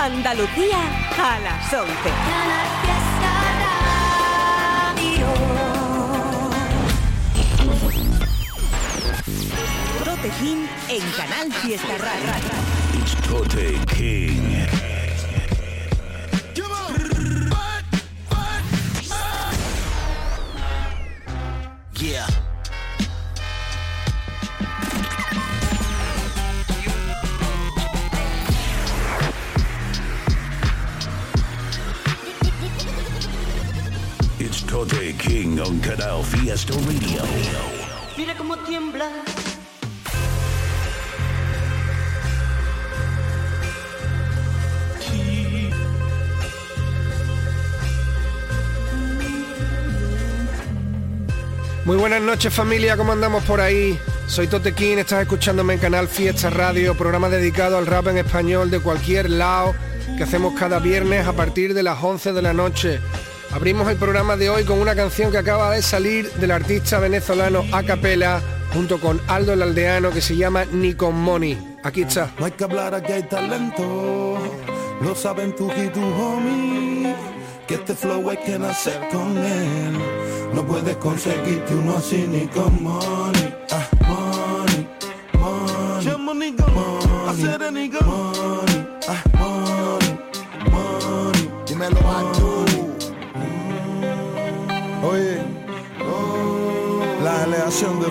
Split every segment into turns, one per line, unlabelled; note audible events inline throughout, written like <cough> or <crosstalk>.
Andalucía a las 11. Tote King en Canal Fiesta Radio.
It's Tote King. Fiesta Radio.
Mira cómo tiembla.
Muy buenas noches familia, ¿cómo andamos por ahí? Soy Totequín, estás escuchándome en Canal Fiesta Radio, programa dedicado al rap en español de cualquier lado que hacemos cada viernes a partir de las 11 de la noche. Abrimos el programa de hoy con una canción que acaba de salir del artista venezolano A Capela junto con Aldo el Aldeano que se llama Ni con Money. Aquí está.
No hay que hablar, aquí hay talento. Lo saben tú y tu homie. Que este flow hay que nacer con él. No puedes conseguirte uno así ni con money.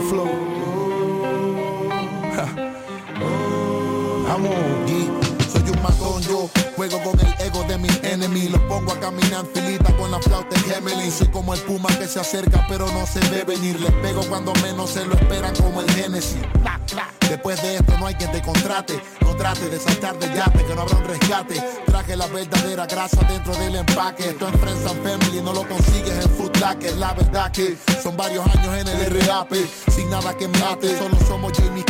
Flow. Vamos.
Soy un matón, yo juego con el ego de mi enemy. Lo pongo a caminar filita con la flauta en Gemelin. Soy como el puma que se acerca pero no se ve venir. Les pego cuando menos se lo esperan como el Genesis. Después de esto no hay quien te contrate. No trate de saltar de yate, que no habrá un rescate. Traje la verdadera grasa dentro del empaque. Esto en Friends and Family no lo consigues en Food Locker. La verdad que son varios años en el RAP. Sin nada que me ate, solo somos yo y.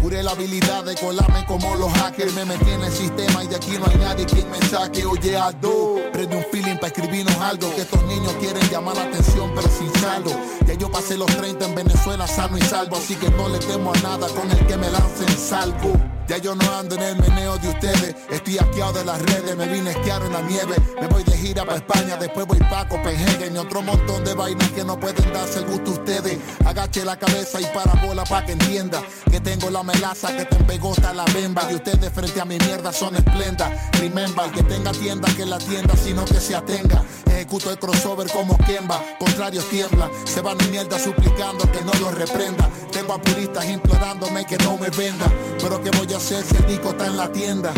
Juré la habilidad de colarme como los hackers. Me metí en el sistema y de aquí no hay nadie quien me saque. Oye, Aldo, prende un feeling para escribirnos algo. Que estos niños quieren llamar la atención, pero sin saldo. Ya yo pasé los 30 en Venezuela sano y salvo. Así que no le temo a nada con el que me lancen salvo. Ya yo no ando en el meneo de ustedes. Estoy asqueado de las redes, me vine esquiar en la nieve. Me voy de gira para España, después voy pa' Copenhagen. Y otro montón de vainas que no pueden darse el gusto a ustedes. Agache la cabeza y para bola pa' que entienda. Que tengo la melaza que te empegota la bemba. Y ustedes frente a mi mierda son esplenda. Remember, que tenga tienda que la tienda, sino que se atenga. Ejecuto el crossover como Kemba. Contrarios tiembla, se van mi mierda suplicando que no los reprenda. Tengo a puristas implorándome que no me venda. Pero que voy a hacer si el disco está en la tienda?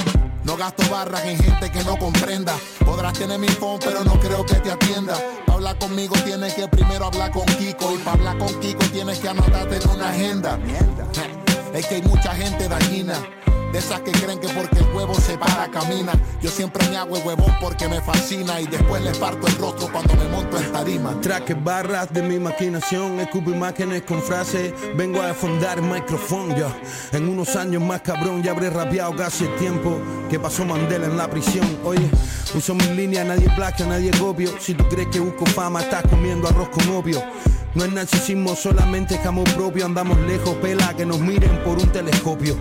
No gasto barras en gente que no comprenda. Podrás tener mi phone, pero no creo que te atienda. Pa' hablar conmigo tienes que primero hablar con Kiko. Y para hablar con Kiko tienes que anotarte en una agenda. Es que hay mucha gente dañina. De esas que creen que porque el huevo se para camina. Yo siempre me hago el huevón porque me fascina. Y después les parto el rostro cuando me monto en tarima.
Traques barras de mi maquinación, escupo imágenes con frases. Vengo a el micrófono yo. En unos años más cabrón ya habré rapeado casi el tiempo que pasó Mandela en la prisión. Oye, uso mis líneas, nadie placa, nadie copio. Si tú crees que busco fama, estás comiendo arroz con obvio. No es narcisismo, solamente es amor propio. Andamos lejos, pela, que nos miren por un telescopio.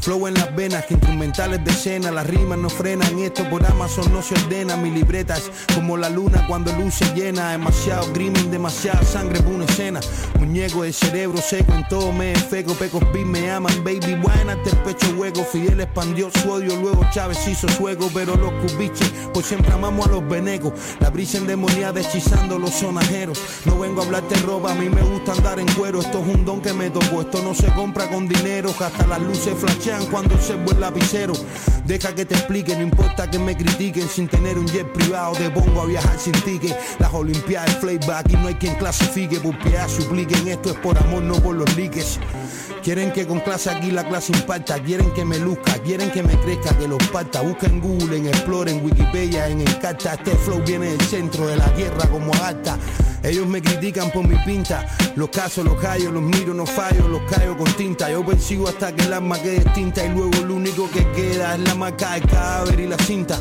Flow en las venas, que instrumentales de escena, las rimas no frenan, esto por Amazon no se ordena, mi libreta es como la luna cuando luce llena, demasiado grimming, demasiada sangre por escena, muñeco de cerebro seco, en todo me enfeco, pecos beat me aman, baby, buena el pecho hueco, Fidel expandió su odio, luego Chávez hizo suego, pero los cubiches, pues siempre amamos a los venecos, la brisa endemoniada hechizando los sonajeros, no vengo a hablarte ropa, a mí me gusta andar en cuero, esto es un don que me tocó, esto no se compra con dinero, hasta las luces flashean cuando se el lapicero. Deja que te explique, no importa que me critiquen sin tener un jet privado, te pongo a viajar sin ticket. Las olimpiadas, playback y no hay quien clasifique, por piedad supliquen, esto es por amor, no por los likes. Quieren que con clase aquí la clase impacta, quieren que me luzca, quieren que me crezca, que los parta. Busca en Google, en Explore, en Wikipedia, en Encarta. Este flow viene del centro de la tierra como agata. Ellos me critican por mi pinta, los casos, los callos, los miro, no fallo, los callo con tinta. Yo persigo hasta que el alma quede extinta y luego lo único que queda es la maca, el cadáver y la cinta.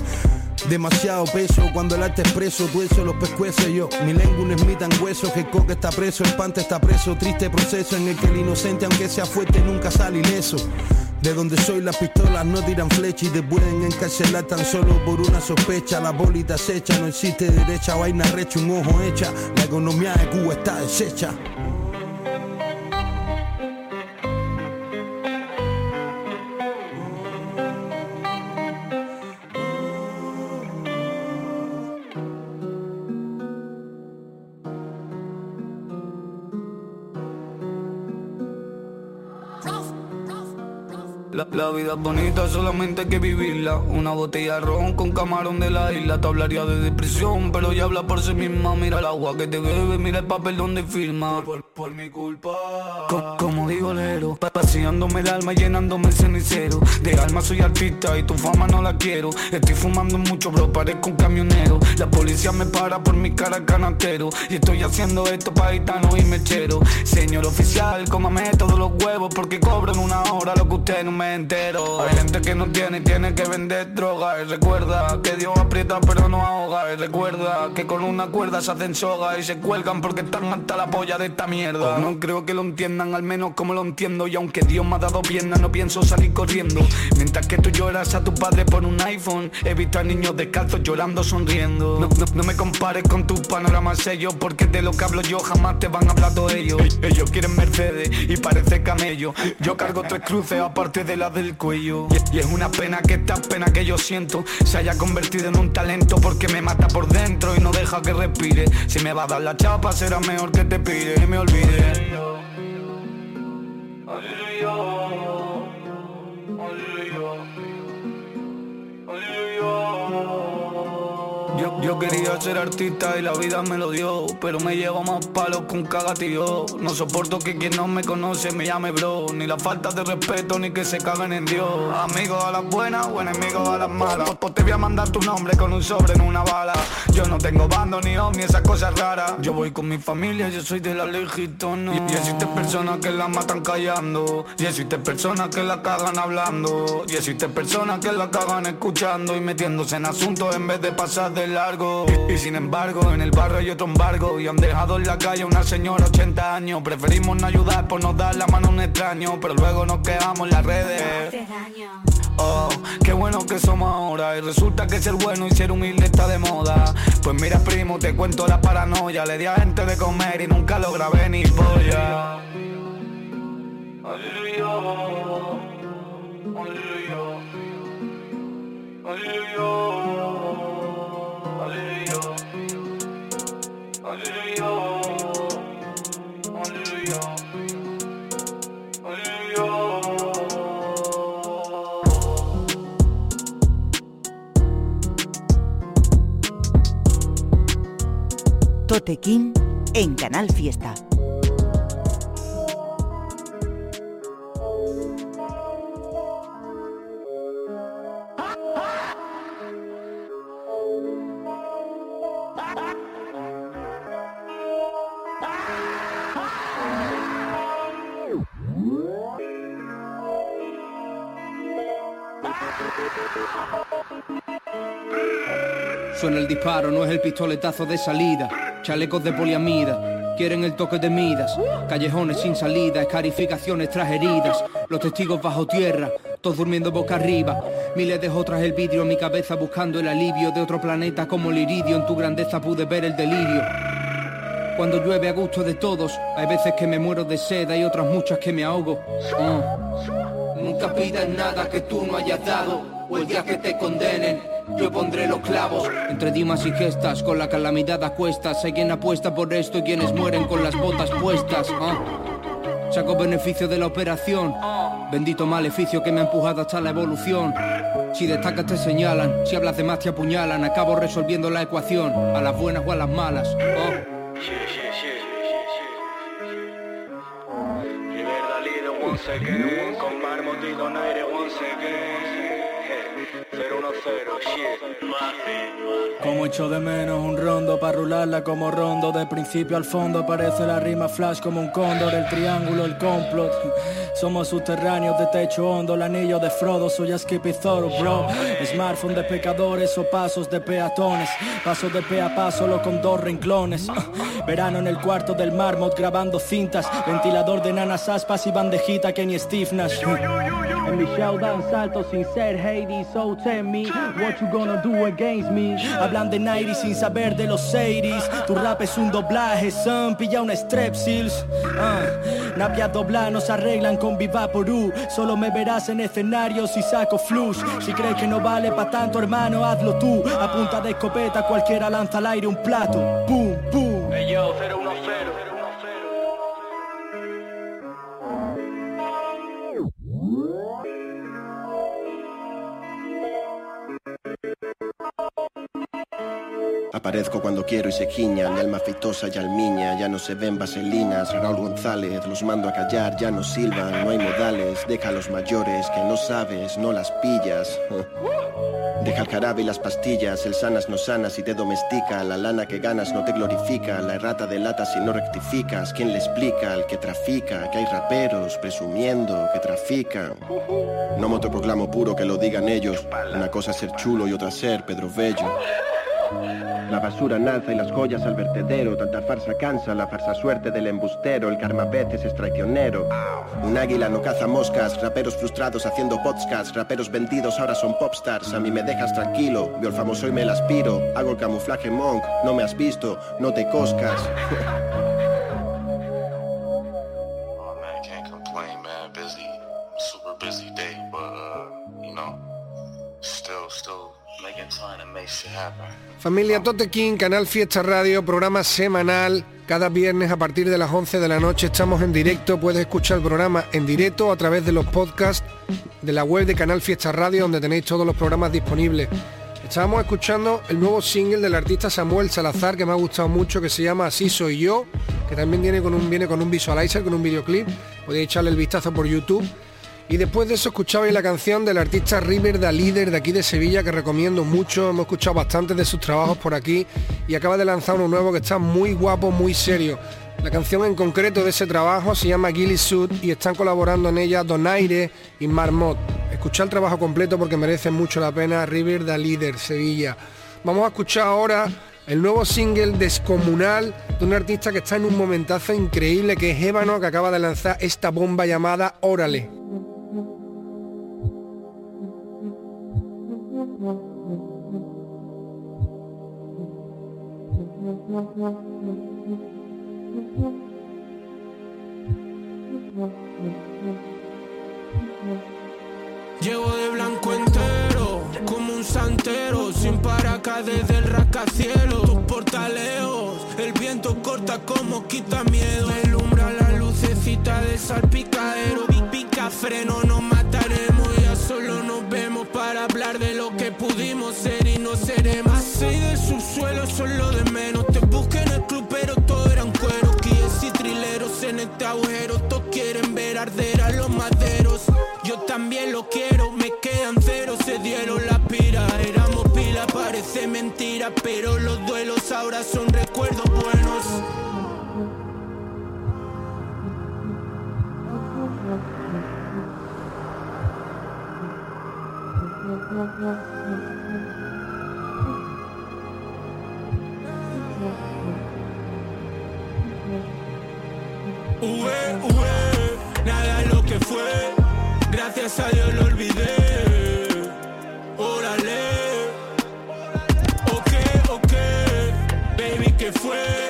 Demasiado peso cuando el arte es preso, tú eso los pescueces yo. Mi lengua un Smith en hueso, que coque está preso, el pante está preso. Triste proceso en el que el inocente, aunque sea fuerte, nunca sale ileso. De donde soy las pistolas no tiran flecha y te pueden encarcelar tan solo por una sospecha. La bolita se echa, no existe derecha, vaina recha, un ojo hecha. La economía de Cuba está deshecha.
La, vida es bonita, solamente hay que vivirla. Una botella ron con camarón de la isla. Te hablaría de depresión, pero ya habla por sí misma. Mira el agua que te bebe, mira el papel donde firma. Por, mi culpa. como digo lero, paseándome el alma, llenándome el cenicero. De alma soy artista y tu fama no la quiero. Estoy fumando mucho, bro, parezco un camionero. La policía me para por mi cara canatero. Y estoy haciendo esto para gitano y mechero. Señor oficial, cómame todos los huevos porque cobran una hora lo que usted no me entero. Hay gente que no tiene y tiene que vender droga. Y recuerda que Dios aprieta pero no ahoga. Y recuerda que con una cuerda se hacen soga y se cuelgan porque están hasta la polla de esta mierda. No creo que lo entiendan, al menos como lo entiendo. Y aunque Dios me ha dado piernas, no pienso salir corriendo. Mientras que tú lloras a tu padre por un iPhone, he visto a niños descalzos llorando, sonriendo. No, me compares con tu panorama sello, porque de lo que hablo yo jamás te van a hablar de ellos. Ellos quieren Mercedes y parece camello. Yo cargo tres cruces aparte de la del cuello. Y, es una pena que esta pena que yo siento se haya convertido en un talento porque me mata por dentro y no deja que respire. Si me va a dar la chapa será mejor que te pide y me olvide. Yo quería ser artista y la vida me lo dio, pero me llevo más palos con cagatío. No soporto que quien no me conoce me llame bro, ni la falta de respeto ni que se caguen en Dios. Amigo a las buenas o enemigo a las malas. Pues, pues te voy a mandar tu nombre con un sobre en una bala. Yo no tengo bando ni ni esas cosas raras. Yo voy con mi familia, yo soy de la legítona. Y, existen personas que la matan callando. Y existen personas que la cagan hablando. Y existen personas que la cagan escuchando y metiéndose en asuntos en vez de pasar de largo. Y, sin embargo, en el barrio hay otro embargo. Y han dejado en la calle una señora 80 años. Preferimos no ayudar por no dar la mano a un extraño. Pero luego nos quedamos en las redes. Oh, qué bueno que somos ahora. Y resulta que ser bueno y ser humilde está de moda. Pues mira, primo, te cuento la paranoia. Le di a gente de comer y nunca lo grabé ni polla.
Totequín en Canal Fiesta.
El pistoletazo de salida. Chalecos de poliamida, quieren el toque de Midas. Callejones sin salida, escarificaciones tras heridas. Los testigos bajo tierra, todos durmiendo boca arriba. Miles de otras el vidrio mi cabeza buscando el alivio de otro planeta como el iridio. En tu grandeza pude ver el delirio. Cuando llueve a gusto de todos, hay veces que me muero de sed, hay otras muchas que me ahogo. Ah. Nunca pidas nada que tú no hayas dado, o el día que te condenen yo pondré los clavos. Entre dimas y gestas, con la calamidad a cuestas. Hay quien apuesta por esto y quienes mueren con las botas puestas. ¿ah? Saco beneficio de la operación. Bendito maleficio que me ha empujado hasta la evolución. Si destacas te señalan, si hablas de más te apuñalan. Acabo resolviendo la ecuación, a las buenas o a las malas. ¿ah?
Como echo de menos un rondo para rularla como rondo De principio al fondo parece la rima flash como un cóndor El triángulo, el complot. Somos subterráneos de techo hondo El anillo de Frodo, soy Skippy Thoro, bro. Smartphone de pecadores o pasos de peatones Pasos de pe a paso solo con dos rinclones Verano en el cuarto del marmot grabando cintas Ventilador de nanas aspas y bandejita que ni Steve Nash En mi show dan saltos sin ser Hades, so tell me what you gonna do against me. Hablan de 90 sin saber de los 80 Tu rap es un doblaje, son, pilla una strepsils. Uh, napias doblar nos arreglan con Vivaporú. Solo me verás en escenarios y saco flush. Si crees que no vale pa' tanto, hermano, hazlo tú. A punta de escopeta cualquiera lanza al aire un plato. Boom, boom.
Aparezco cuando quiero y se quiña, mi alma feitosa y almiña, ya no se ven vaselinas, Raúl González, los mando a callar, ya no silban, no hay modales, deja a los mayores que no sabes, no las pillas. <laughs> Deja el jarabe y las pastillas, el sanas no sanas y te domestica, la lana que ganas no te glorifica, la errata de lata si no rectificas, ¿quién le explica al que trafica? Que hay raperos presumiendo que trafican. No me proclamo puro que lo digan ellos, una cosa es ser chulo y otra ser Pedro Bello. La basura naza y las joyas al vertedero, tanta farsa cansa, la farsa suerte del embustero, el karma veces es traicionero. Un águila no caza moscas, raperos frustrados haciendo podcasts, raperos vendidos ahora son popstars, a mí me dejas tranquilo, veo el famoso y me el aspiro, hago el camuflaje monk, no me has visto, no te coscas. <laughs>
Familia Tote King, Canal Fiesta Radio, programa semanal. Cada viernes a partir de las 11 de la noche estamos en directo. Puedes escuchar el programa en directo a través de los podcasts de la web de Canal Fiesta Radio, donde tenéis todos los programas disponibles. Estábamos escuchando el nuevo single del artista Samuel Salazar, que me ha gustado mucho, que se llama Así Soy Yo, que también un, viene con un visualizer, con un videoclip. Podéis echarle el vistazo por YouTube. Y después de eso escuchabais la canción del artista River da Líder de aquí de Sevilla que recomiendo mucho, hemos escuchado bastante de sus trabajos por aquí y acaba de lanzar uno nuevo que está muy guapo, muy serio. La canción en concreto de ese trabajo se llama Gilly Sud y están colaborando en ella Donaire y Marmot. Escuchar el trabajo completo porque merece mucho la pena River da Líder, Sevilla. Vamos a escuchar ahora el nuevo single Descomunal de un artista que está en un momentazo increíble que es Ébano que acaba de lanzar esta bomba llamada Órale.
Llevo de blanco entero, como un santero, sin paraca desde el rascacielos. Tus portaleos, el viento corta como quita miedo. Me la lucecita de salpicadero. Pica freno, nos mataremos. Ya solo nos vemos para hablar de lo que pudimos ser y no seremos. Seis del subsuelo son lo de menos. Te busqué en el club, pero todo eran cueros. Guíes y trileros en este agujero. Todos quieren ver arder a los maderos. Yo también lo quiero, me quedan cero, se dieron la pira. Éramos pila, parece mentira, pero los duelos ahora son recuerdos buenos. Gracias a Dios lo olvidé. Órale. Ok, ok. Baby, ¿qué fue?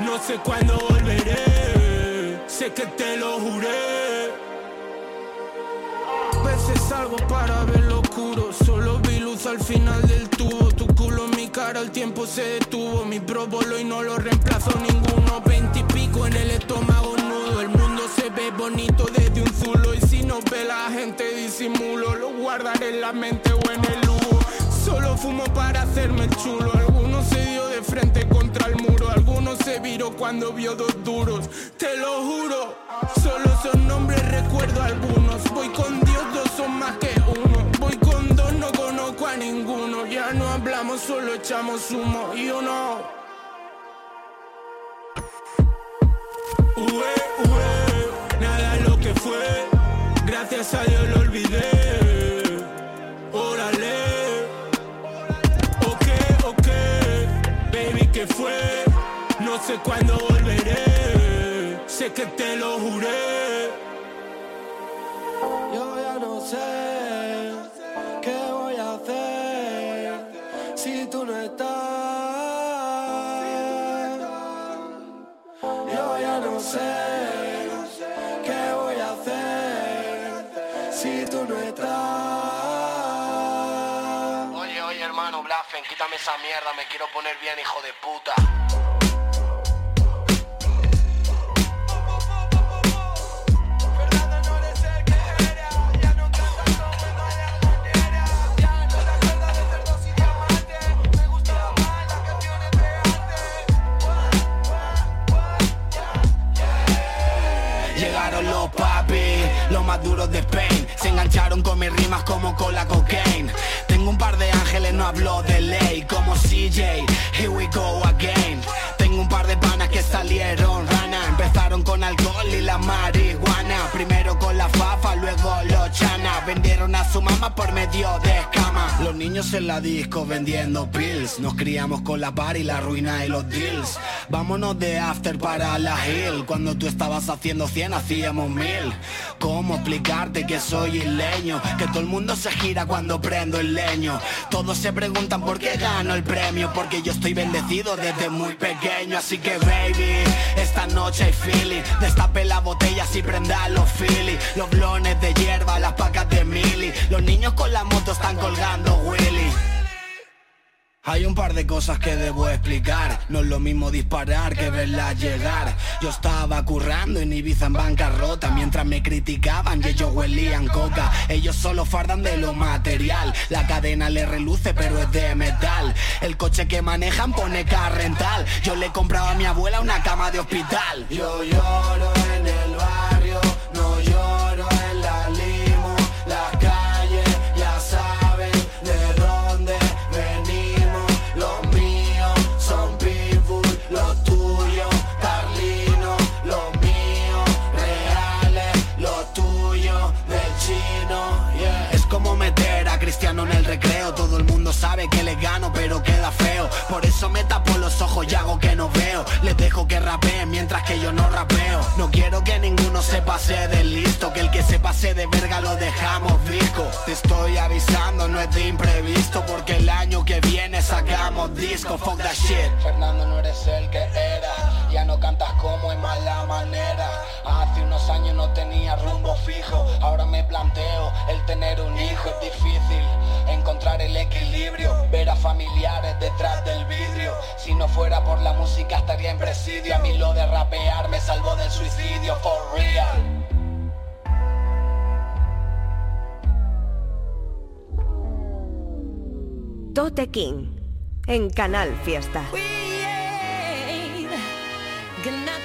No sé cuándo volveré. Sé que te lo juré. Veces para ver lo oscuro. Solo vi luz al final del tubo. Tu culo en mi cara, el tiempo se detuvo. Mi próbolo y no lo reemplazo ninguno. Veintipico en el estómago nudo. El mundo se ve bonito desde un zulo. Y si no ve la gente, disimulo. Lo guardaré en la mente o en el humo. Solo fumo para hacerme chulo. Algunos se dio de frente contra el muro. Algunos se viró cuando vio dos duros. Te lo juro, solo son nombres, recuerdo algunos. Voy con Dios, dos son más que uno. Voy con dos, no conozco a ninguno. Ya no hablamos, solo echamos humo. Y uno. esa yo lo olvidé. Órale, ok, ok, baby, ¿qué fue? No sé cuándo volveré, sé que te lo juré.
Yo ya no sé
qué voy a hacer si tú no estás.
Quítame esa mierda, me quiero poner bien, hijo de puta.
Hablo de ley Como CJ, here we go again. Tengo un par de panas que salieron rana. Empezaron con alcohol y la marihuana. Primero con la fafa, luego los chana. Vendieron a su mamá por medio de escama. Los niños en la disco vendiendo pills. Nos criamos con la par y la ruina y los deals. Vámonos de after para la hill. Cuando tú estabas haciendo 100 hacíamos mil ¿Cómo explicarte que soy isleño? Que todo el mundo se gira cuando prendo el leño. Todos se preguntan por qué gano el premio Porque yo estoy bendecido desde muy pequeño. Así que baby, esta noche hay feeling. Destape las botellas y prenda los philly Los blones de hierba, las pacas de mili. Los niños con la moto están colgando Willy hay un par de cosas que debo explicar. No es lo mismo disparar que verla llegar. Yo estaba currando en Ibiza en bancarrota. Mientras me criticaban y ellos huelían coca. Ellos solo fardan de lo material. La cadena le reluce pero es de metal. El coche que manejan pone carrental Yo le compraba a mi abuela una cama de hospital.
Yo lloro
eso me tapo los ojos y hago que no veo. Les dejo que rapeen mientras que yo no rapeo. No quiero que ninguno se pase de listo Que el que se pase de verga lo dejamos visco Te estoy avisando, no es de imprevisto Porque el año que viene sacamos disco. Fuck that shit. Fernando no eres el que era Ya no cantas como en mala manera. Hace unos años no tenía rumbo fijo. Ahora me planteo el tener un hijo. Es difícil Encontrar el equilibrio. Ver a familiares detrás del vidrio. Si no fuera por la música estaría en presidio. A mí lo de rapear me salvó del suicidio For real.
Tote King en Canal Fiesta.
Good I.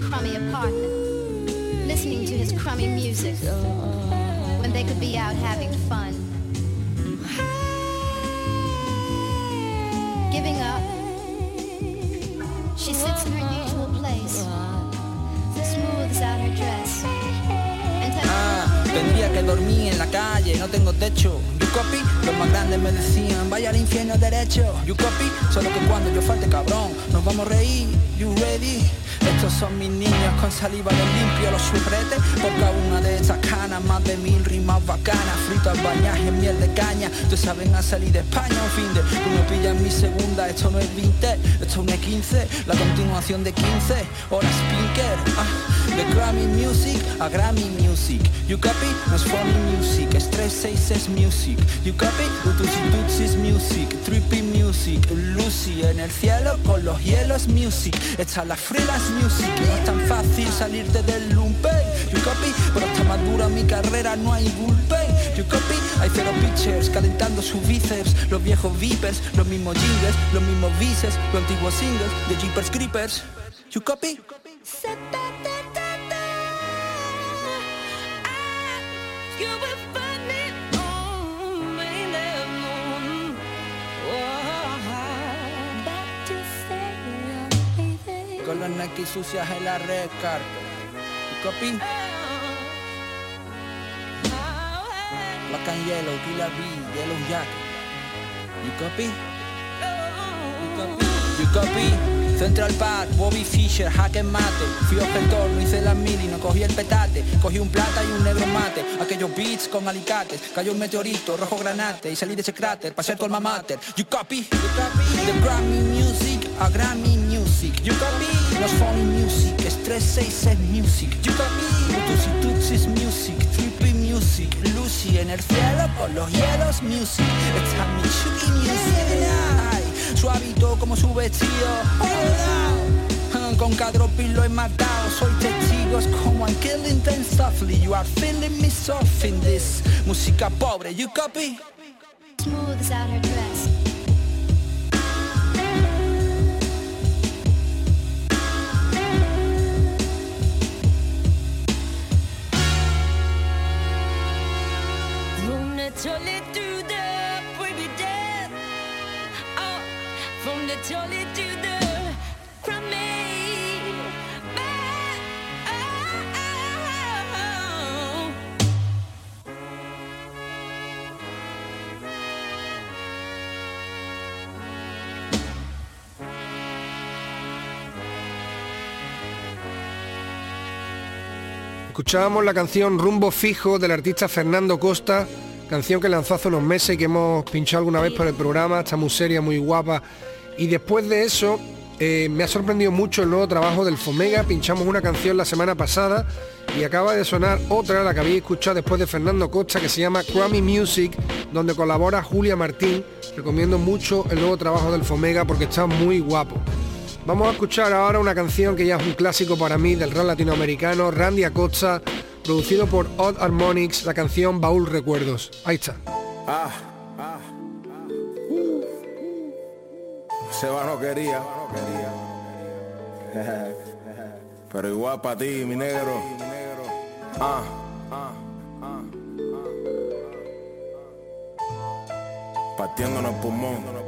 crummy apartment, listening to his crummy music when they could be out having fun. Giving up, she sits in her usual place, smooths out her dress, and
Ah, tendría que dormir en la calle, no tengo techo. You copy, los más grandes me decían, vaya al infierno derecho. You copy, solo que cuando yo falte cabrón, nos vamos a reír. You ready? Estos son mis niños con saliva de limpio los churretes cada una de estas canas Más de mil rimas bacanas. Fritas bañadas en miel de caña. Tú saben a salir de España un fin de. Tú me pillas mi segunda Esto no es 20, esto es una 15 La continuación de 15 Horas Pinker ah, De Grammy Music a Grammy Music You copy? No es funny music Es 366 music You copy? Tutsi Tutsis music Trippy music Lucy en el cielo con los hielos music Esta la freelance music No es tan fácil salirte del lumpen You copy? Pero está más dura mi carrera No hay bullpen You copy? Hay cero pitchers calentando sus bíceps Los viejos vipers Los mismos jingles Los mismos vices Los antiguos singles De Jeepers Creepers You copy? Con los Nike sucias en la red carpet. Copy? Black and yellow, killer B, yellow jacket. You copy? You copy? You copy? Central Park, Bobby Fischer, Hacker Mate Fui objetor, no hice las mil y no cogí el petate Cogí un plata y un negro mate Aquellos beats con alicates Cayó un meteorito, rojo granate Y salí de ese cráter ser tu alma mater You copy? You copy? The Grammy Music, a Grammy Music You copy? Los Phony Music, Stress 66 Music You copy? Tutusi Tutsis Music, Trippy Music Lucy en el cielo por los hielos Music Está mi Chucky Music Ay, Suavito como su vestido con Cadropil lo he matado Soy testigos como I'm killing them softly You are feeling me soft in this Música pobre, you copy?
Smooth is out her dress.
Toilet to the pretty death. Oh, from the toilet to the from me.
Escuchábamos la canción Rumbo Fijo del artista Fernando Costa, canción que lanzó hace unos meses y que hemos pinchado alguna vez por el programa, está muy seria, muy guapa. Y después de eso, eh, me ha sorprendido mucho el nuevo trabajo del Fomega, pinchamos una canción la semana pasada y acaba de sonar otra, la que habéis escuchado después de Fernando Costa, que se llama Grammy Music, donde colabora Julia Martín. Recomiendo mucho el nuevo trabajo del Fomega porque está muy guapo. Vamos a escuchar ahora una canción que ya es un clásico para mí del rap latinoamericano, Randy Acosta, producido por Odd Harmonics, la canción Baúl Recuerdos. Ahí está.
Ah, ah, uh. Seba no quería, <laughs> pero igual para ti, mi negro. Ah, ah, ah, Partiéndonos pulmón.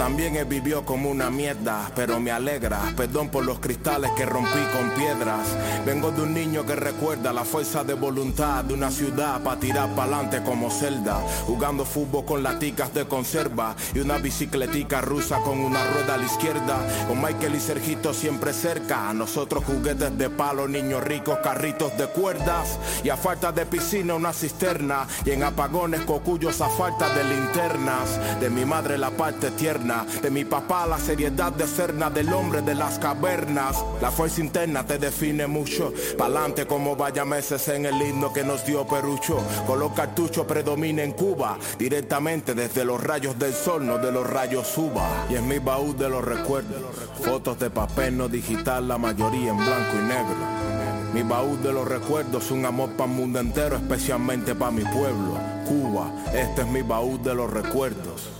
También he vivido como una mierda, pero me alegra. Perdón por los cristales que rompí con piedras. Vengo de un niño que recuerda la fuerza de voluntad de una ciudad para tirar pa'lante como celda. Jugando fútbol con laticas de conserva y una bicicletica rusa con una rueda a la izquierda. Con Michael y Sergito siempre cerca. A nosotros juguetes de palo, niños ricos, carritos de cuerdas. Y a falta de piscina una cisterna. Y en apagones cocuyos a falta de linternas. De mi madre la parte tierna, de mi papá la seriedad de serna del hombre de las cavernas. La fuerza interna te define mucho, pa'lante como vaya meses en el himno que nos dio Perucho. Con los cartuchos predomina en Cuba, directamente desde los rayos del sol, no de los rayos suba. Y en mi baúl de los recuerdos, fotos de papel no digital, la mayoría en blanco y negro. Mi baúl de los recuerdos, un amor para el mundo entero, especialmente para mi pueblo, Cuba. Este es mi baúl de los recuerdos.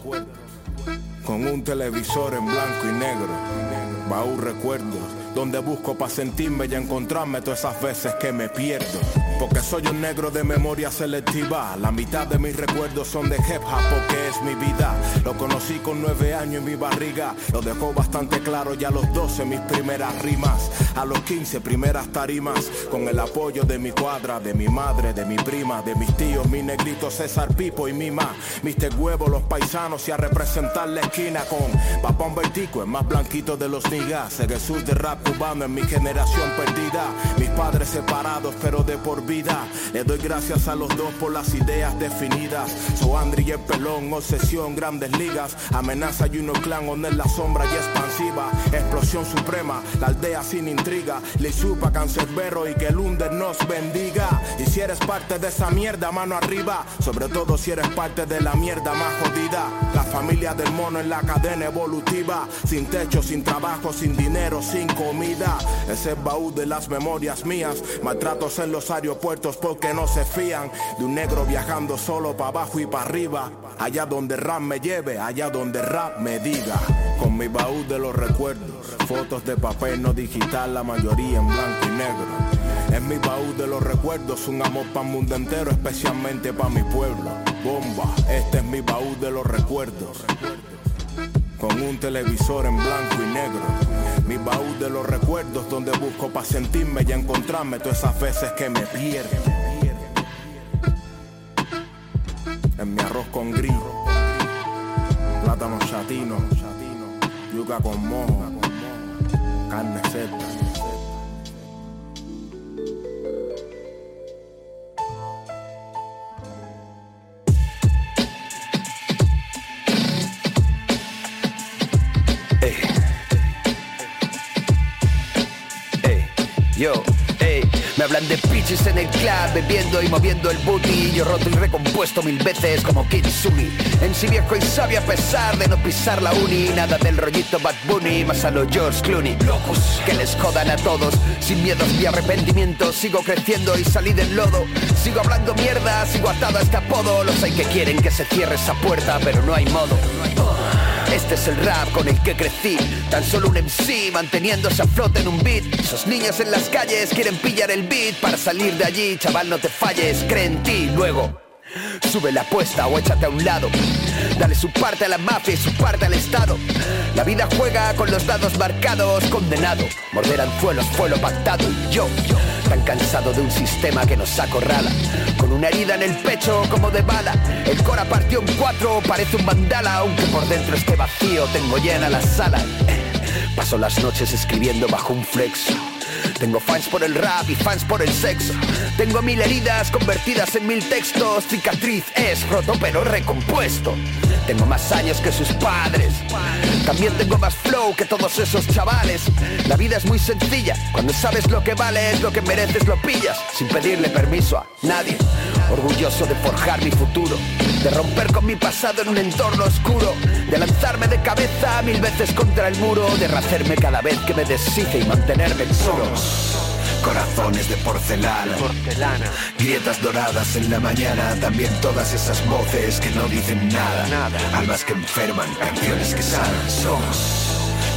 Con un televisor en blanco y negro, baúl recuerdos, donde busco para sentirme y encontrarme todas esas veces que me pierdo. Porque soy un negro de memoria selectiva. La mitad de mis recuerdos son de hip hop porque es mi vida. Lo conocí con nueve años en mi barriga. Lo dejó bastante claro ya a los 12 mis primeras rimas. A los 15 primeras tarimas. Con el apoyo de mi cuadra, de mi madre, de mi prima, de mis tíos, mi negrito César Pipo y mi ma. Mister Huevo, los paisanos y a representar la esquina con Papón Vertico, el más blanquito de los niggas. El Jesús de rap cubano en mi generación perdida. Mis padres separados pero de por vida. Le doy gracias a los dos por las ideas definidas. So Andri y el pelón, obsesión, grandes ligas. Amenaza y uno clan, en la sombra y expansiva. Explosión suprema, la aldea sin intriga. Le supa cancerbero y que el under nos bendiga. Y si eres parte de esa mierda, mano arriba. Sobre todo si eres parte de la mierda más jodida. La familia del mono en la cadena evolutiva. Sin techo, sin trabajo, sin dinero, sin comida. Ese baúl de las memorias mías. Maltratos en los aeropuertos porque no se fían de un negro viajando solo para abajo y para arriba. Allá donde rap me lleve, allá donde rap me diga. Con mi baúl de los recuerdos, fotos de papel no digital, la mayoría en blanco y negro. Es mi baúl de los recuerdos, un amor para el mundo entero, especialmente para mi pueblo. Bomba, este es mi baúl de los recuerdos. Con un televisor en blanco y negro. Mi baúl de los recuerdos donde busco para sentirme y encontrarme todas esas veces que me pierdo. En mi arroz con gris, plátano chatino, yuca con mojo, carne seca.
Yo, ey, me hablan de pitches en el club, bebiendo y moviendo el booty. Yo roto y recompuesto mil veces como Kitsumi. En sí viejo y sabio a pesar de no pisar la uni. Nada del rollito Bad Bunny, más a lo George Clooney. Locos, que les jodan a todos. Sin miedos ni arrepentimientos, sigo creciendo y salí del lodo. Sigo hablando mierda, sigo atado a este apodo. Los hay que quieren que se cierre esa puerta, pero no hay modo. Este es el rap con el que crecí. Tan solo un MC manteniéndose a flote en un beat. Esos niños en las calles quieren pillar el beat. Para salir de allí, chaval no te falles Cree en ti, luego Sube la apuesta o échate a un lado. Dale su parte a la mafia y su parte al Estado. La vida juega con los dados marcados Condenado, morder anzuelos fue lo pactado. Y yo, tan cansado de un sistema que nos acorrala. Con una herida en el pecho como de bala El cora partió en cuatro, parece un mandala Aunque por dentro esté vacío, tengo llena la sala. Paso las noches escribiendo bajo un flexo tengo fans por el rap y fans por el sexo. Tengo mil heridas convertidas en mil textos. Cicatriz es roto pero recompuesto. Tengo más años que sus padres. También tengo más flow que todos esos chavales. La vida es muy sencilla. Cuando sabes lo que vale es lo que mereces, lo pillas. Sin pedirle permiso a nadie. Orgulloso de forjar mi futuro. De romper con mi pasado en un entorno oscuro. De lanzarme de cabeza mil veces contra el muro. De rehacerme cada vez que me deshice y mantenerme solo. Corazones de porcelana, porcelana, grietas doradas en la mañana, también todas esas voces que no dicen nada, nada, almas que enferman, canciones que sanan, somos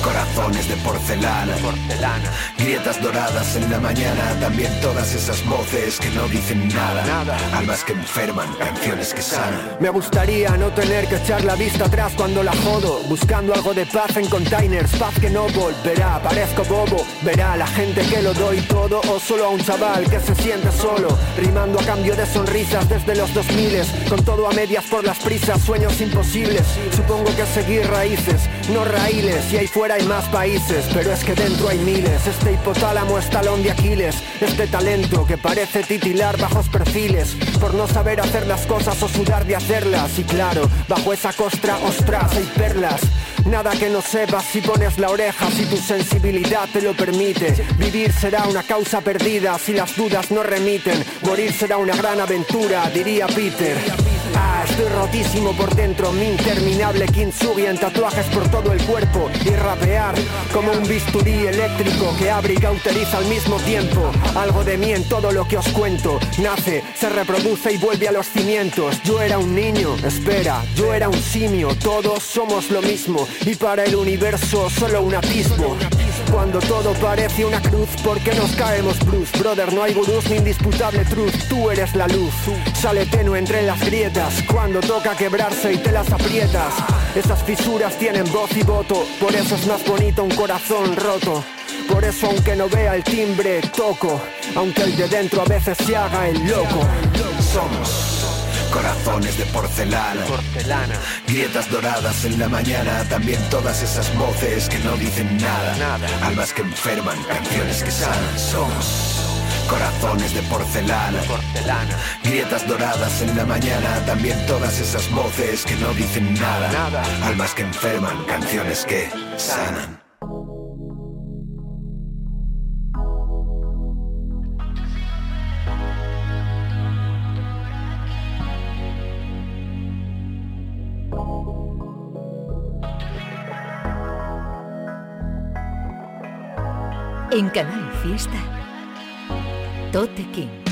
corazones de porcelana, porcelana, grietas doradas en la mañana, también todas esas voces que no dicen nada, nada, almas que enferman, canciones que sanan.
Me gustaría no tener que echar la vista atrás cuando la jodo Buscando algo de paz en containers, paz que no volverá. Parezco bobo, verá la gente que lo doy todo O solo a un chaval que se siente solo Rimando a cambio de sonrisas desde los 2000 Con todo a medias por las prisas, sueños imposibles. Supongo que seguir raíces, no raíles Y ahí fuera hay más países, pero es que dentro hay miles Este hipotálamo es talón de Aquiles Este talento que parece titilar bajos perfiles Por no saber hacer las cosas o sudar de hacerlas Y claro, bajo esa costra, ostras, hay perlas Nada que no sepas si pones la oreja, si tu sensibilidad te lo permite. Vivir será una causa perdida si las dudas no remiten. Morir será una gran aventura, diría Peter. Ah, estoy rotísimo por dentro, mi interminable kintsugi en tatuajes por todo el cuerpo y rapear como un bisturí eléctrico que abre y cauteriza al mismo tiempo. Algo de mí en todo lo que os cuento. Nace, se reproduce y vuelve a los cimientos. Yo era un niño, espera, yo era un simio, todos somos lo mismo y para el universo solo un abismo. Cuando todo parece una cruz, porque nos caemos Bruce? Brother, no hay gurús ni indisputable truth, tú eres la luz. Sale tenue entre las grietas, cuando toca quebrarse y te las aprietas. Esas fisuras tienen voz y voto, por eso es más bonito un corazón roto. Por eso aunque no vea el timbre, toco, aunque el de dentro a veces se haga el loco.
Somos corazones de porcelana, porcelana, grietas doradas en la mañana, también todas esas voces que no dicen nada, nada, almas que enferman, canciones que sanan, somos corazones de porcelana, porcelana, grietas doradas en la mañana, también todas esas voces que no dicen nada, nada, almas que enferman, canciones que sanan.
En Canal Fiesta. Tote King.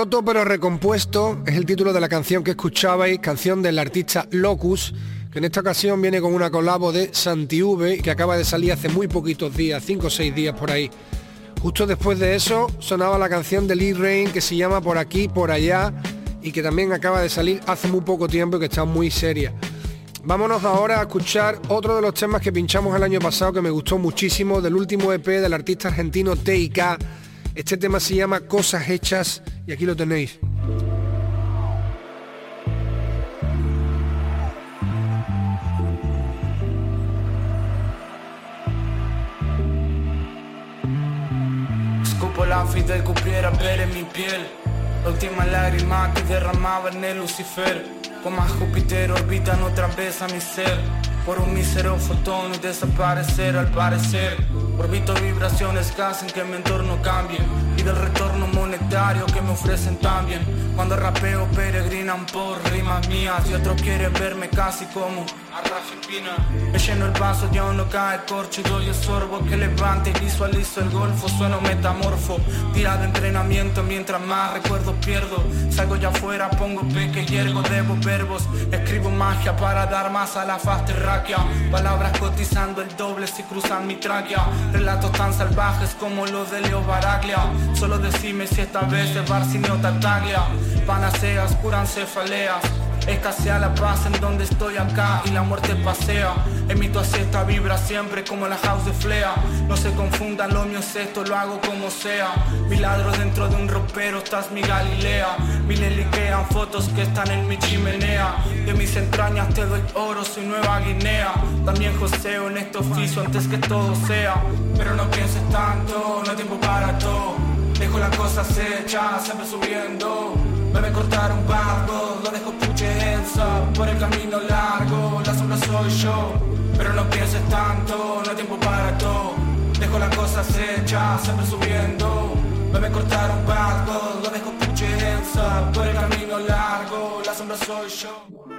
Roto pero recompuesto es el título de la canción que escuchabais, canción del artista Locus, que en esta ocasión viene con una colabo de Santi V y que acaba de salir hace muy poquitos días, 5 o 6 días por ahí. Justo después de eso sonaba la canción de Lee Rain que se llama Por aquí, por allá y que también acaba de salir hace muy poco tiempo y que está muy seria. Vámonos ahora a escuchar otro de los temas que pinchamos el año pasado que me gustó muchísimo del último EP del artista argentino TIK. Este tema se llama Cosas Hechas y aquí lo tenéis.
Escupo la vida y cubriera ver en mi piel. La última lágrima que derramaba en el Lucifer. Como a Júpiter orbitan otra vez a mi ser Por un mísero fotón y desaparecer al parecer. Orbito vibraciones que hacen que mi entorno cambie. Y del retorno monetario que me ofrecen también. Cuando rapeo peregrinan por rimas mías. Y otros quieren verme casi como a Rafi Me lleno el vaso y aún no cae corcho. Y doy el sorbo que levante y visualizo el golfo. Sueno metamorfo, tira de entrenamiento. Mientras más recuerdos pierdo Salgo ya afuera, pongo peque y ergo Debo verbos, escribo magia para dar más a la faz terráquea Palabras cotizando el doble si cruzan mi tráquea. Relatos tan salvajes como los de Leo Baraglia. Solo decime si esta vez es Barcinio Tartaglia. Panaceas, curan cefaleas Escasea la paz en donde estoy acá y la muerte pasea. Emito esta vibra siempre como la house de Flea. No se confundan, lo mío es esto, lo hago como sea. Milagro dentro de un ropero, estás mi Galilea. Miles liquean fotos que están en mi chimenea. De mis entrañas te doy oro, soy Nueva Guinea. También joseo en este oficio antes que todo sea. Pero no pienses tanto, no hay tiempo para todo. Dejo las cosas hechas, siempre subiendo me me cortar un barco, lo dejo puchenza Por el camino largo, la sombra soy yo. Pero no pienses tanto, no hay tiempo para todo. Dejo las cosas hechas, siempre subiendo. Me me cortar un barco, lo dejo puchenza Por el camino largo, la sombra soy yo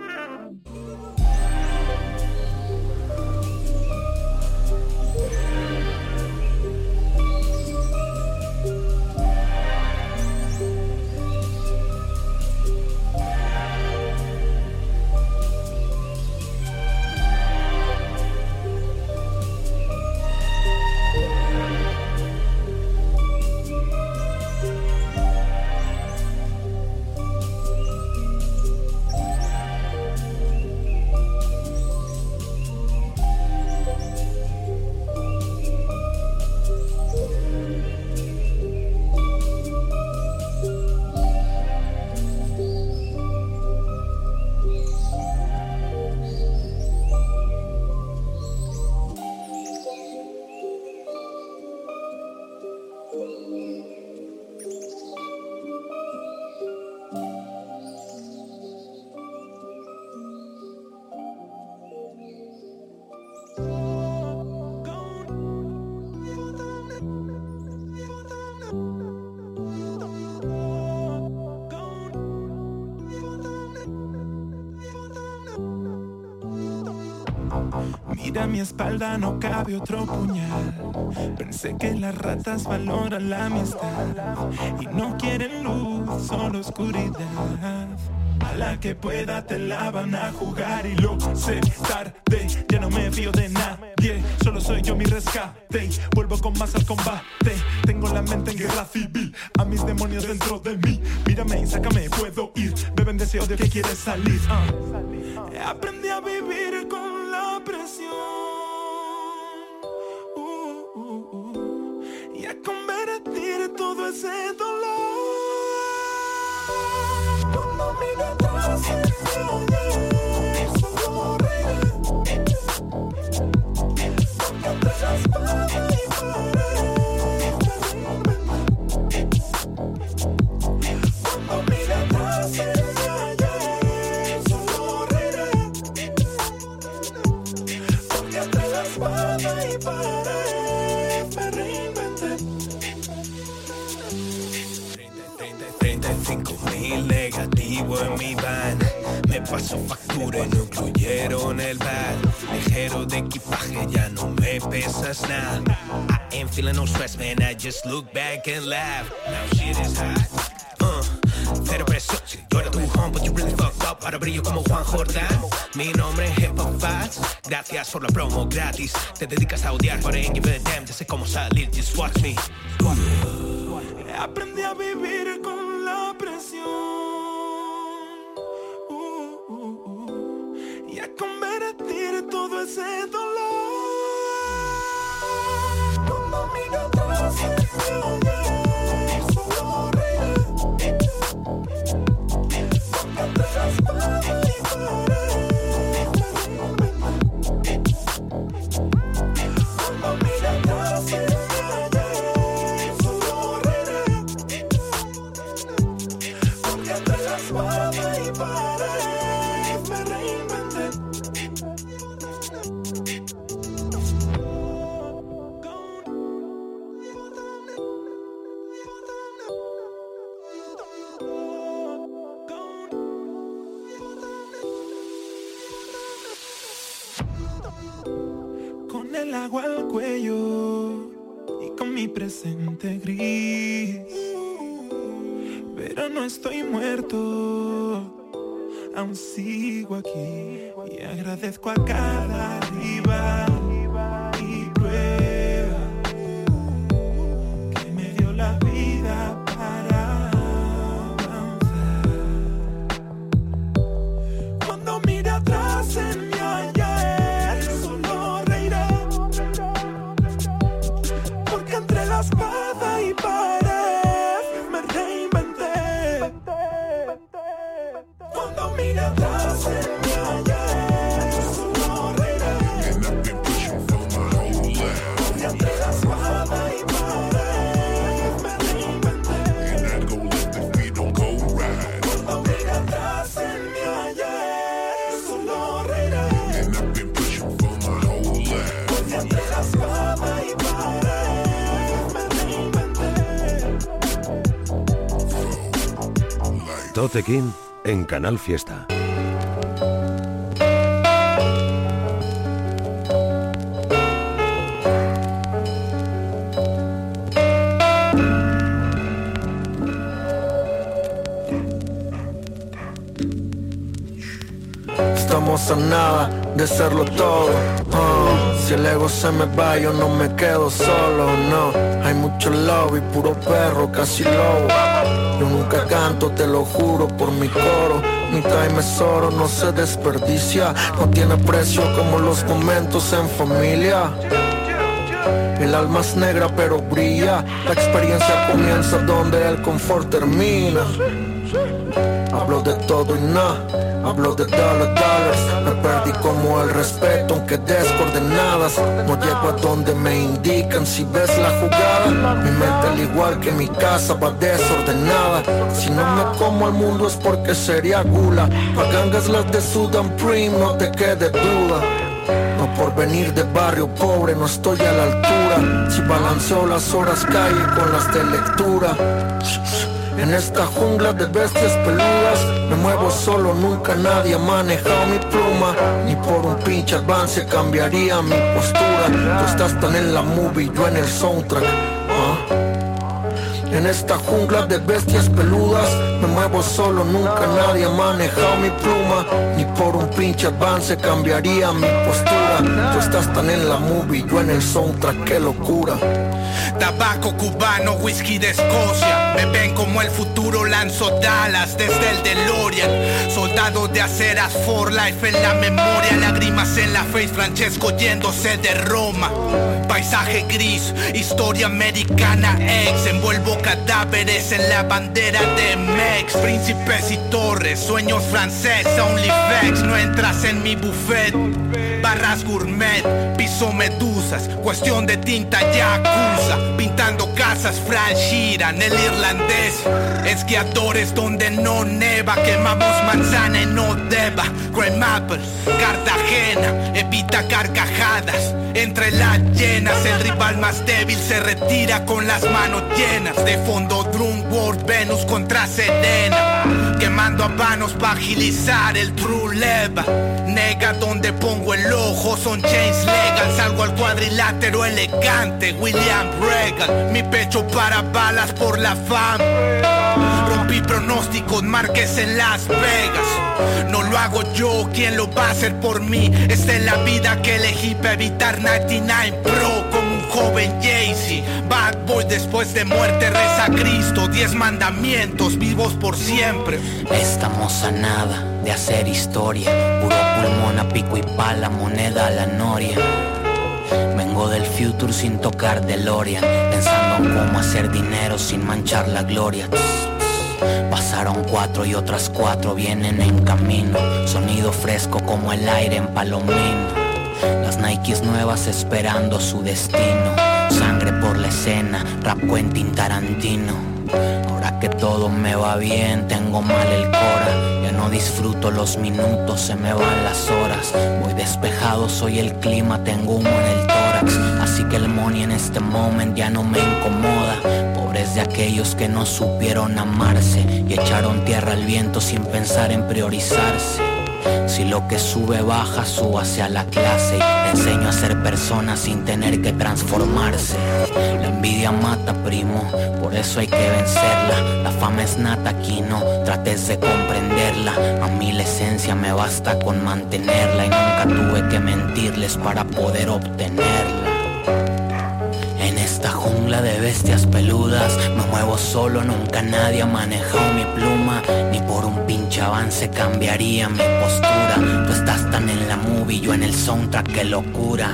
mi espalda no cabe otro puñal. Pensé que las ratas valoran la amistad y no quieren luz, solo oscuridad. A la que pueda te la van a jugar y lo sé tarde. Ya no me fío de nadie, solo soy yo mi rescate. Vuelvo con más al combate. Tengo la mente en guerra civil, a mis demonios dentro de mí. Mírame y sácame, puedo ir. Beben de ese odio que quiere salir. ah. Aprendí a vivir con la presión.
Por la promo gratis Te dedicas a odiar ain't give a damn Ya sé cómo salir, just watch me
Aprendí a vivir con la presión Uh, uh, uh. y a convertir todo ese dolor. Cuando atrás agradezco a
Tote King en Canal Fiesta.
Estamos a nada de serlo todo. ah. si el ego se me va, yo no me quedo solo, no. Hay mucho love y puro perro, casi lobo. Yo nunca canto, te lo juro, por mi coro. Mi time es oro, no se desperdicia. No tiene precio como los momentos en familia. El alma es negra pero brilla. La experiencia comienza donde el confort termina. Hablo de todo y nada, hablo de dollar, dollars Me perdí como el respeto, aunque descoordenadas. No llego a donde me indican si ves la jugada. Mi mente al igual que mi casa va desordenada. Si no me como al mundo es porque sería gula. Pagangas las de Sudan Prim, no te quede duda. No por venir de barrio pobre no estoy a la altura. Si balanceo las horas calle con las de lectura En esta jungla de bestias peludas Me muevo solo, nunca nadie ha manejado mi pluma Ni por un pinche avance cambiaría mi postura Tú estás tan en la movie, yo en el soundtrack. En esta jungla de bestias peludas Me muevo solo, nunca nadie ha manejado mi pluma Ni por un pinche avance cambiaría mi postura Tú estás tan en la movie, yo en el soundtrack, qué locura
Tabaco cubano, whisky de Escocia. Me ven como el futuro, lanzo Dallas desde el DeLorean. Soldado de aceras, for life en la memoria. Lágrimas en la face, Francesco yéndose de Roma. Paisaje gris, historia americana ex. Envuelvo cadáveres en la bandera de Mex. Príncipes y torres, sueños francés, only facts. No entras en mi buffet. Barras gourmet, piso medusas, cuestión de tinta yakuza, pintando casas Fran Sheeran, el irlandés, esquiadores donde no neva, quemamos manzana en Odeba, Creme Apple, Cartagena, evita carcajadas, entre las llenas, el rival más débil se retira con las manos llenas, de fondo Drum World, Venus contra Serena, quemando habanos para agilizar el true leva, nega donde pongo el ojo, son chains legal, salgo al cuadrilátero elegante, William Regal, mi pecho para balas por la fama. Rompí pronósticos, marques en Las Vegas. No lo hago yo, ¿quién lo va a hacer por mí? Esta es la vida que elegí para evitar 99 Pro joven Jay-Z. Bad boy después de muerte reza Cristo. Diez mandamientos vivos por siempre.
Estamos a nada de hacer historia. Puro pulmón a pico y pala, moneda a la noria. Vengo del future sin tocar DeLorean Pensando en cómo hacer dinero sin manchar la gloria Pasaron cuatro y otras cuatro vienen en camino Sonido fresco como el aire en Palomino Las Nikes nuevas esperando su destino. Sangre por la escena, rap Quentin Tarantino. Ahora que todo me va bien, tengo mal el cora. Ya no disfruto los minutos, se me van las horas. Voy despejado, soy el clima, tengo humo en el tórax. Así que el money en este moment ya no me incomoda. Pobres de aquellos que no supieron amarse Y echaron tierra al viento sin pensar en priorizarse si lo que sube baja, súbase a la clase le enseño a ser persona sin tener que transformarse. La envidia mata, primo, por eso hay que vencerla. La fama es nata, aquí no trates de comprenderla. A mí la esencia me basta con mantenerla y nunca tuve que mentirles para poder obtenerla. En esta jungla de bestias peludas me muevo solo, nunca nadie ha manejado mi pluma, ni por un pinche avance cambiaría mi postura. Tú estás tan en la movie, yo en el soundtrack, qué locura.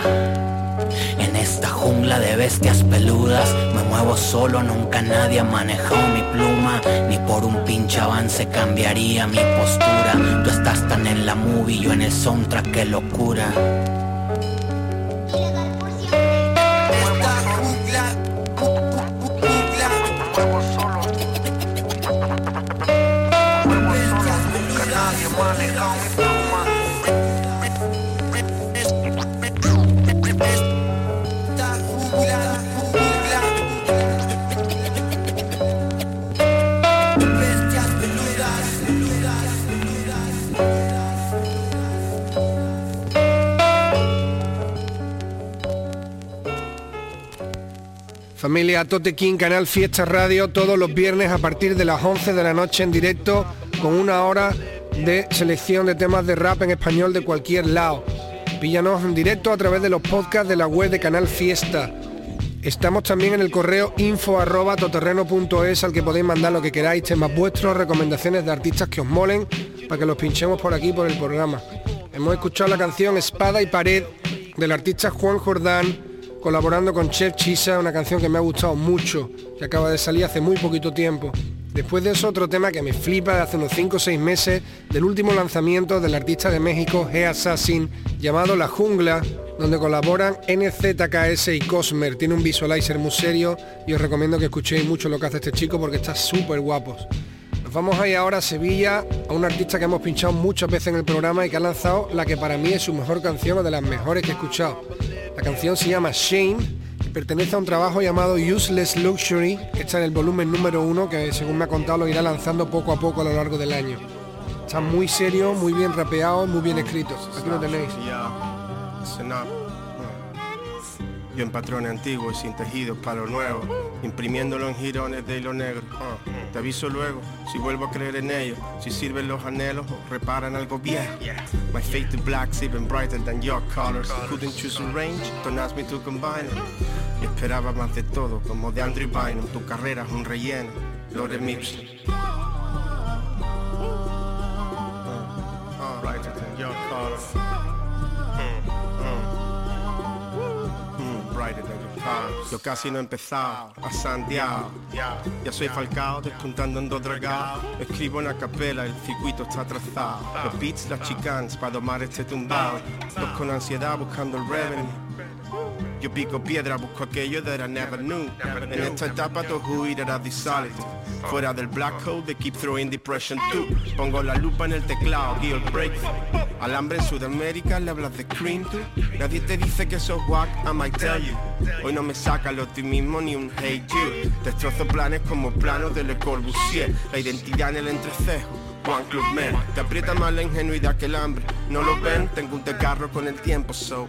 En esta jungla de bestias peludas me muevo solo, nunca nadie ha manejado mi pluma, ni por un pinche avance cambiaría mi postura. Tú estás tan en la movie, yo en el soundtrack, qué locura.
Familia Tote King, Canal Fiesta Radio, todos los viernes a partir de las 11 de la noche en directo con una hora de selección de temas de rap en español de cualquier lado. Píllanos en directo a través de los podcasts de la web de Canal Fiesta. Estamos también en el correo info arroba toterreno.es al que podéis mandar lo que queráis, temas vuestros, recomendaciones de artistas que os molen, para que los pinchemos por aquí por el programa. Hemos escuchado la canción Espada y Pared del artista Juan Jordán, colaborando con Chef Chisa, una canción que me ha gustado mucho, que acaba de salir hace muy poquito tiempo. Después de eso, otro tema que me flipa de hace unos 5 o 6 meses, del último lanzamiento del artista de México, G Assassin, llamado La Jungla, donde colaboran NZKS y Cosmer. Tiene un visualizer muy serio y os recomiendo que escuchéis mucho lo que hace este chico porque está súper guapos. Vamos a ir ahora a Sevilla, a un artista que hemos pinchado muchas veces en el programa y que ha lanzado la que para mí es su mejor canción o de las mejores que he escuchado. La canción se llama Shane pertenece a un trabajo llamado Useless Luxury, que está en el volumen número uno, que según me ha contado lo irá lanzando poco a poco a lo largo del año. Está muy serio, muy bien rapeado, muy bien escrito. Aquí lo tenéis.
Yo en patrones antiguos y sin tejidos para lo nuevo, imprimiéndolo en jirones de hilo negro. Uh, te aviso luego si vuelvo a creer en ellos, si sirven los anhelos o reparan algo viejo. My fate to black's even brighter than your colors. Couldn't choose a range, don't ask me to combine it. Y esperaba más de todo, como de Andrew Bynum, tu carrera es un relleno. Uh, brighter than your colors. Yo casi no he empezado a sandear. Ya soy falcao, despuntando en dos dragados. Escribo en capela, el circuito está trazado. Los beats, las chicanas, para domar este tumbado. Los con ansiedad buscando el revenue. Yo pico piedra, busco aquello that I never knew. En esta etapa to who it. Fuera del black hole, they keep throwing depression too. Pongo la lupa en el teclado, guío el breakthrough. Alambre en Sudamérica, le hablas de cream tú. Nadie te dice que sos whack, I might tell you. Hoy no me saca el optimismo ni un hate you. Destrozo planes como planos de Le Corbusier. La identidad en el entrecejo. One Club Man, te aprieta más la ingenuidad que el hambre. No lo ven, tengo un desgarro con el tiempo, so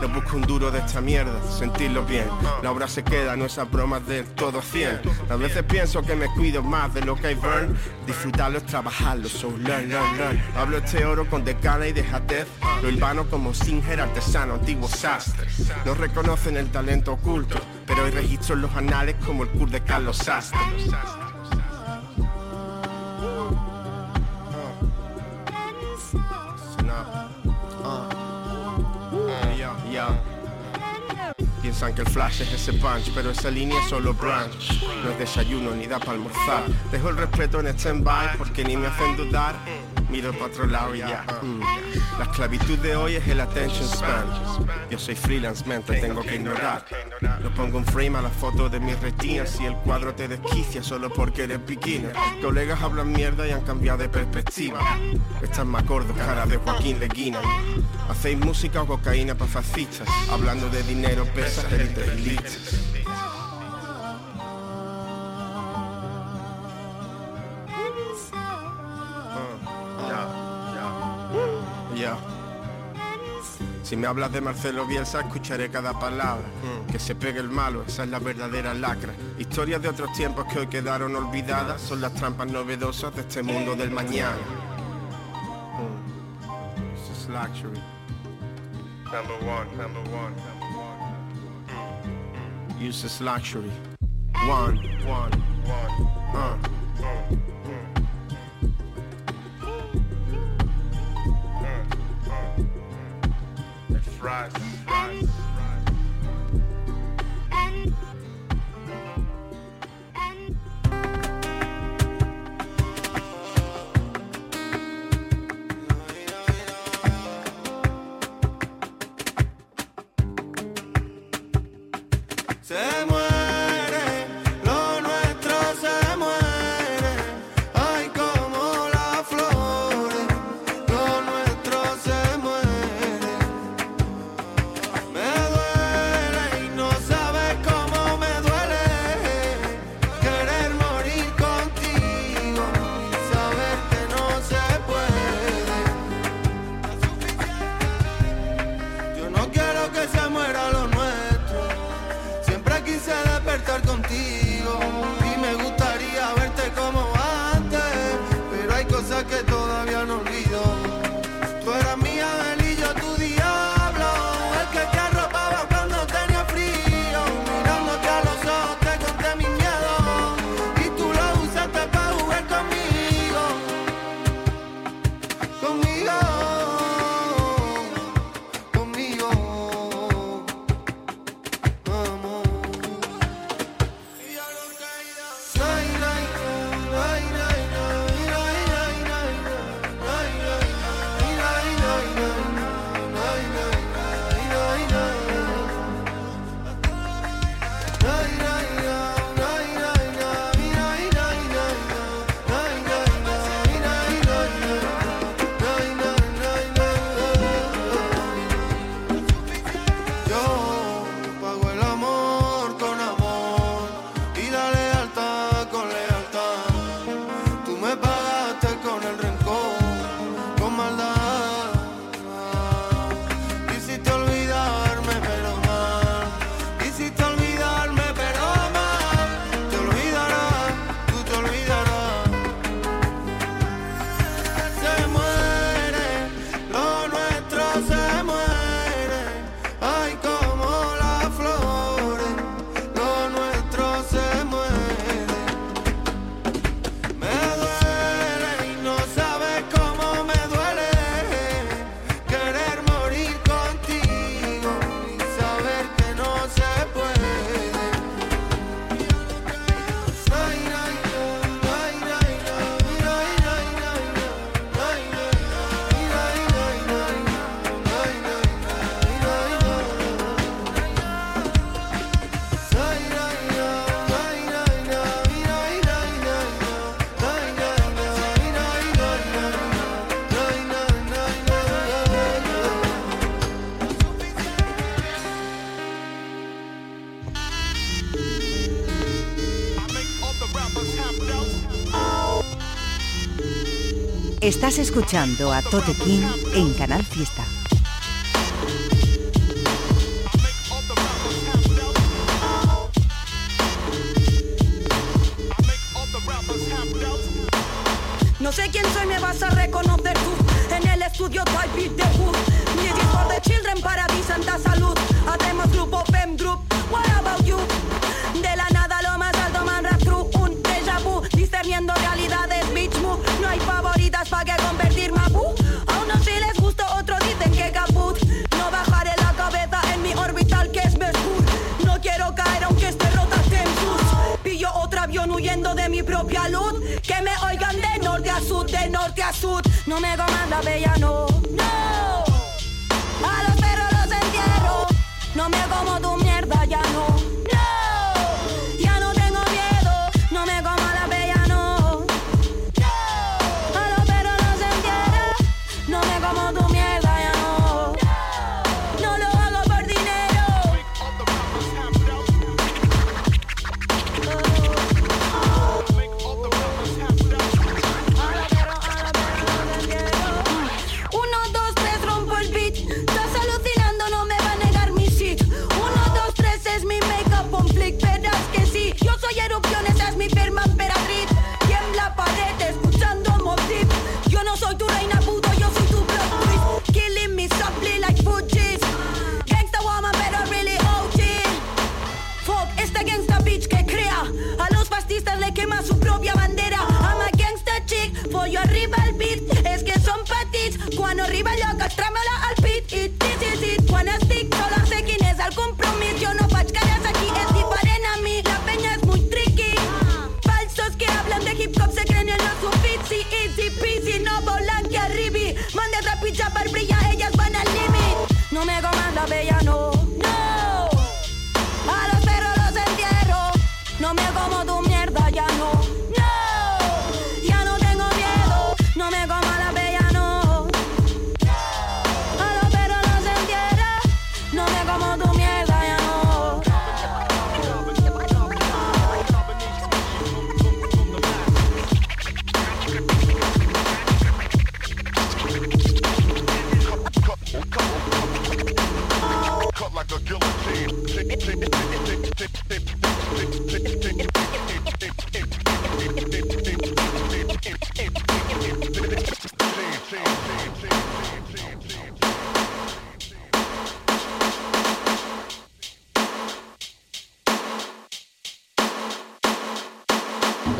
No busco un duro de esta mierda, sentirlo bien. La obra se queda, no esas bromas del todo 100. A veces pienso que me cuido más de lo que hay burn. Disfrutarlo es trabajarlo, so learn, learn, learn. Hablo este oro con decana y dejatez. Lo hilvano como Singer artesano, antiguo sastre. No reconocen el talento oculto, pero hay registros en los anales como el cur de Carlos Sastre. Piensan que el flash es ese punch, pero esa línea es solo brunch. No es desayuno ni da para almorzar. Dejo el respeto en stand-by porque ni me hacen dudar. Miro para otro lado y ya. Mm. La esclavitud de hoy es el attention span. Yo soy freelance, man, te tengo que ignorar. Lo pongo un frame a la foto de mis retinas y el cuadro te desquicia solo porque eres beginner. Colegas hablan mierda y han cambiado de perspectiva. Están más gordos, cara de Joaquín Leguina. Hacéis música o cocaína para fascistas. Hablando de dinero, pesas, Ya. Si me hablas de Marcelo Bielsa, escucharé cada palabra. Que se pegue el malo, esa es la verdadera lacra. Historias de otros tiempos que hoy quedaron olvidadas son las trampas novedosas de este mundo del mañana. Mm. This is luxury. Number one, number one, number one. Use this luxury. One, one, one. Uh. Rise,
Estás escuchando a Tote King en Canal Fiesta.
La bella, no.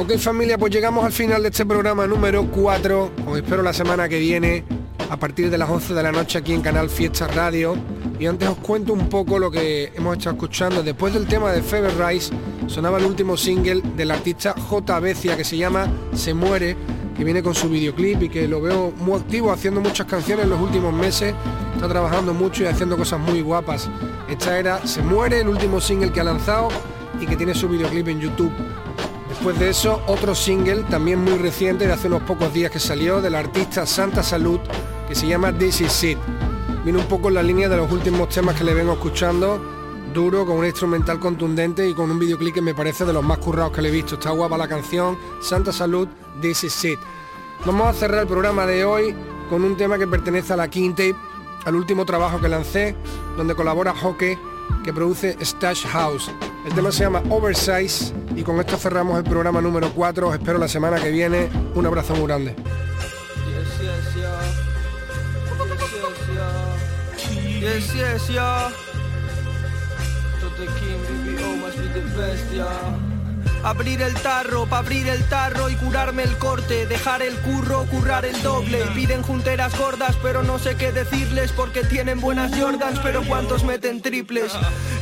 Ok familia, pues llegamos al final de este programa número 4. Os espero la semana que viene a partir de las 11 de la noche aquí en Canal Fiesta Radio. Y antes os cuento un poco lo que hemos estado escuchando. Después del tema de Fever Rise sonaba el último single del artista J. Becia que se llama Se Muere, que viene con su videoclip y que lo veo muy activo haciendo muchas canciones en los últimos meses. Está trabajando mucho y haciendo cosas muy guapas. Esta era Se Muere, el último single que ha lanzado y que tiene su videoclip en YouTube. Después de eso, otro single también muy reciente de hace unos pocos días que salió del artista Santa Salud que se llama This Is It. Viene un poco en la línea de los últimos temas que le vengo escuchando, duro, con un instrumental contundente y con un videoclip que me parece de los más currados que le he visto. Está guapa la canción, Santa Salud, This Is It. Vamos a cerrar el programa de hoy con un tema que pertenece a la Tape, al último trabajo que lancé, donde colabora Hockey, que produce Stash House. El tema se llama Oversize y con esto cerramos el programa número 4. Os espero la semana que viene. Un abrazo muy grande.
Abrir el tarro, pa' abrir el tarro y curarme el corte. Dejar el curro, currar el doble. Piden junteras gordas pero no sé qué decirles Porque tienen buenas Jordans pero cuántos meten triples.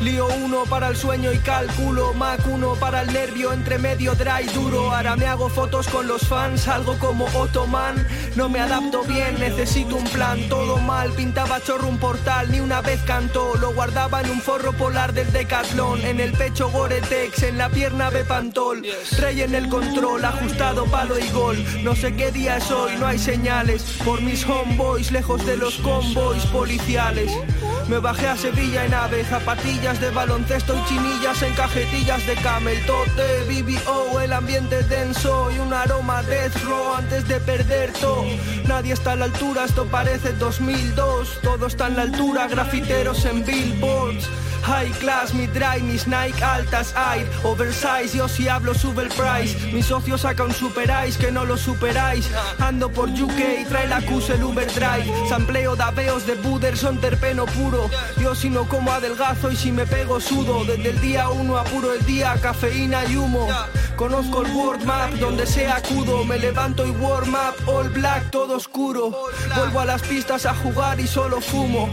Lío uno para el sueño y cálculo. Mac uno para el nervio, entre medio dry duro. Ahora me hago fotos con los fans, algo como Ottoman. No me adapto bien, necesito un plan. Todo mal, pintaba chorro un portal Ni una vez cantó, lo guardaba en un forro polar del Decathlon. En el pecho Gore-Tex, en la pierna Bepantol Rey en el control, ajustado palo y gol. No sé qué día es hoy, no hay señales. Por mis homeboys, lejos de los convoys policiales me bajé a Sevilla en ave, zapatillas de baloncesto y chinillas en cajetillas de camel. Tote, BBO, el ambiente denso y un aroma death row antes de perder todo. Nadie está a la altura, esto parece 2002. Todo está en la altura, grafiteros en billboards. High class, mi dry, mis Nike altas, air, oversize, yo si hablo sube el price. Mi socio saca un super ice que no lo superáis. Ando por UK, trae la Qs el Uber Drive. Sampleo daveos de Buder, son terpeno puro. Yo si no como adelgazo y si me pego sudo. Desde el día uno apuro el día, cafeína y humo. Conozco el world map, donde sea acudo. Me levanto y warm up, all black, todo oscuro. Vuelvo a las pistas a jugar y solo fumo.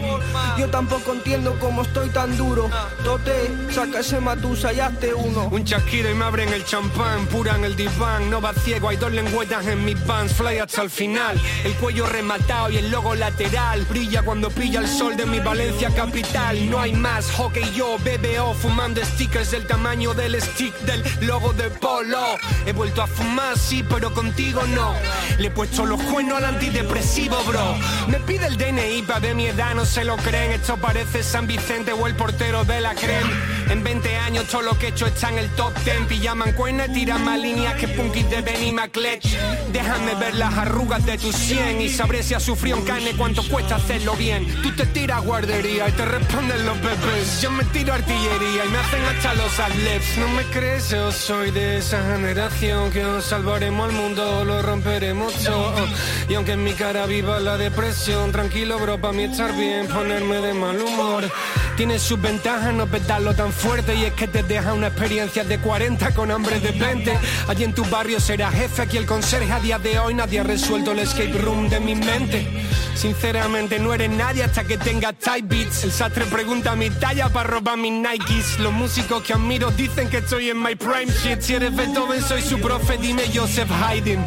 Yo tampoco entiendo cómo estoy tan duro. Tote, saca ese matusa y hazte uno.
Un chasquido y me abren el champán, pura en el diván, no va ciego, hay dos lengüetas en mis vans, fly hasta el final, el cuello rematado y el logo lateral, brilla cuando pilla el sol de mi Valencia capital, no hay más, hockey yo, BBO, fumando stickers del tamaño del stick del logo de Polo, he vuelto a fumar, sí, pero contigo no, le he puesto los cuernos al antidepresivo, bro, me pide el DNI para ver mi edad, no se lo creen, esto parece San Vicente o el portero de la creme. En 20 años todo lo que he hecho está en el top 10 Pillaman cuernas, tiran más líneas que Punky de Benny McLetch Déjame ver las arrugas de tu 100 Y sabré si has sufrido en carne cuánto cuesta hacerlo bien. Tú te tiras guardería y te responden los bebés. Yo me tiro artillería y me hacen hasta los atleps No me crees, yo soy de esa generación Que os salvaremos al mundo, lo romperemos todo. Y aunque en mi cara viva la depresión Tranquilo bro, para mí estar bien, ponerme de mal humor tiene sus ventajas no petarlo tan fuerte y es que te deja una experiencia de 40 con hambre de 20. Allí en tu barrio será jefe, aquí el conserje a día de hoy nadie ha resuelto el escape room de mi mente. Sinceramente no eres nadie hasta que tengas tight beats. El sastre pregunta mi talla para robar mis Nikes. Los músicos que admiro dicen que estoy en my prime shit. Si eres Beethoven soy su profe, dime Joseph Haydn.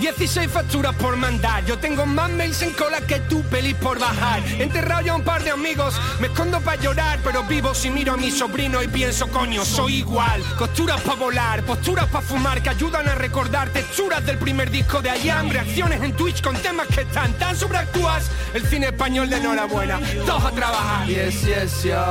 16 facturas por mandar. Yo tengo más mails en cola que tu pelis por bajar. Enterrado ya un par de amigos, me escondo para pero vivo si miro a mi sobrino y pienso, coño, soy igual. Costuras para volar, posturas para fumar que ayudan a recordar texturas del primer disco de Ayam, reacciones en Twitch con temas que están tan sobreactuadas. El cine español de enhorabuena, todos a trabajar.
Yes, yes, yo,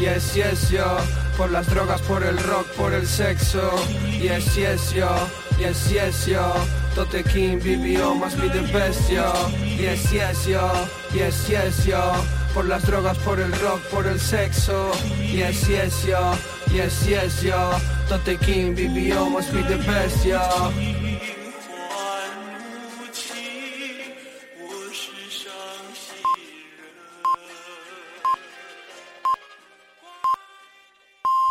yes, yes, yo. Por las drogas, por el rock, por el sexo. Yes, yes, yo, yes, yes, yo. Tote King, BBO, must be the best, yo. Yes, yes, yo, yes, yes, yo. Por las drogas, por el rock, por el sexo. Yes, yes, yo, yes, yes, yo. Tote King, BBO, must be the best, yo.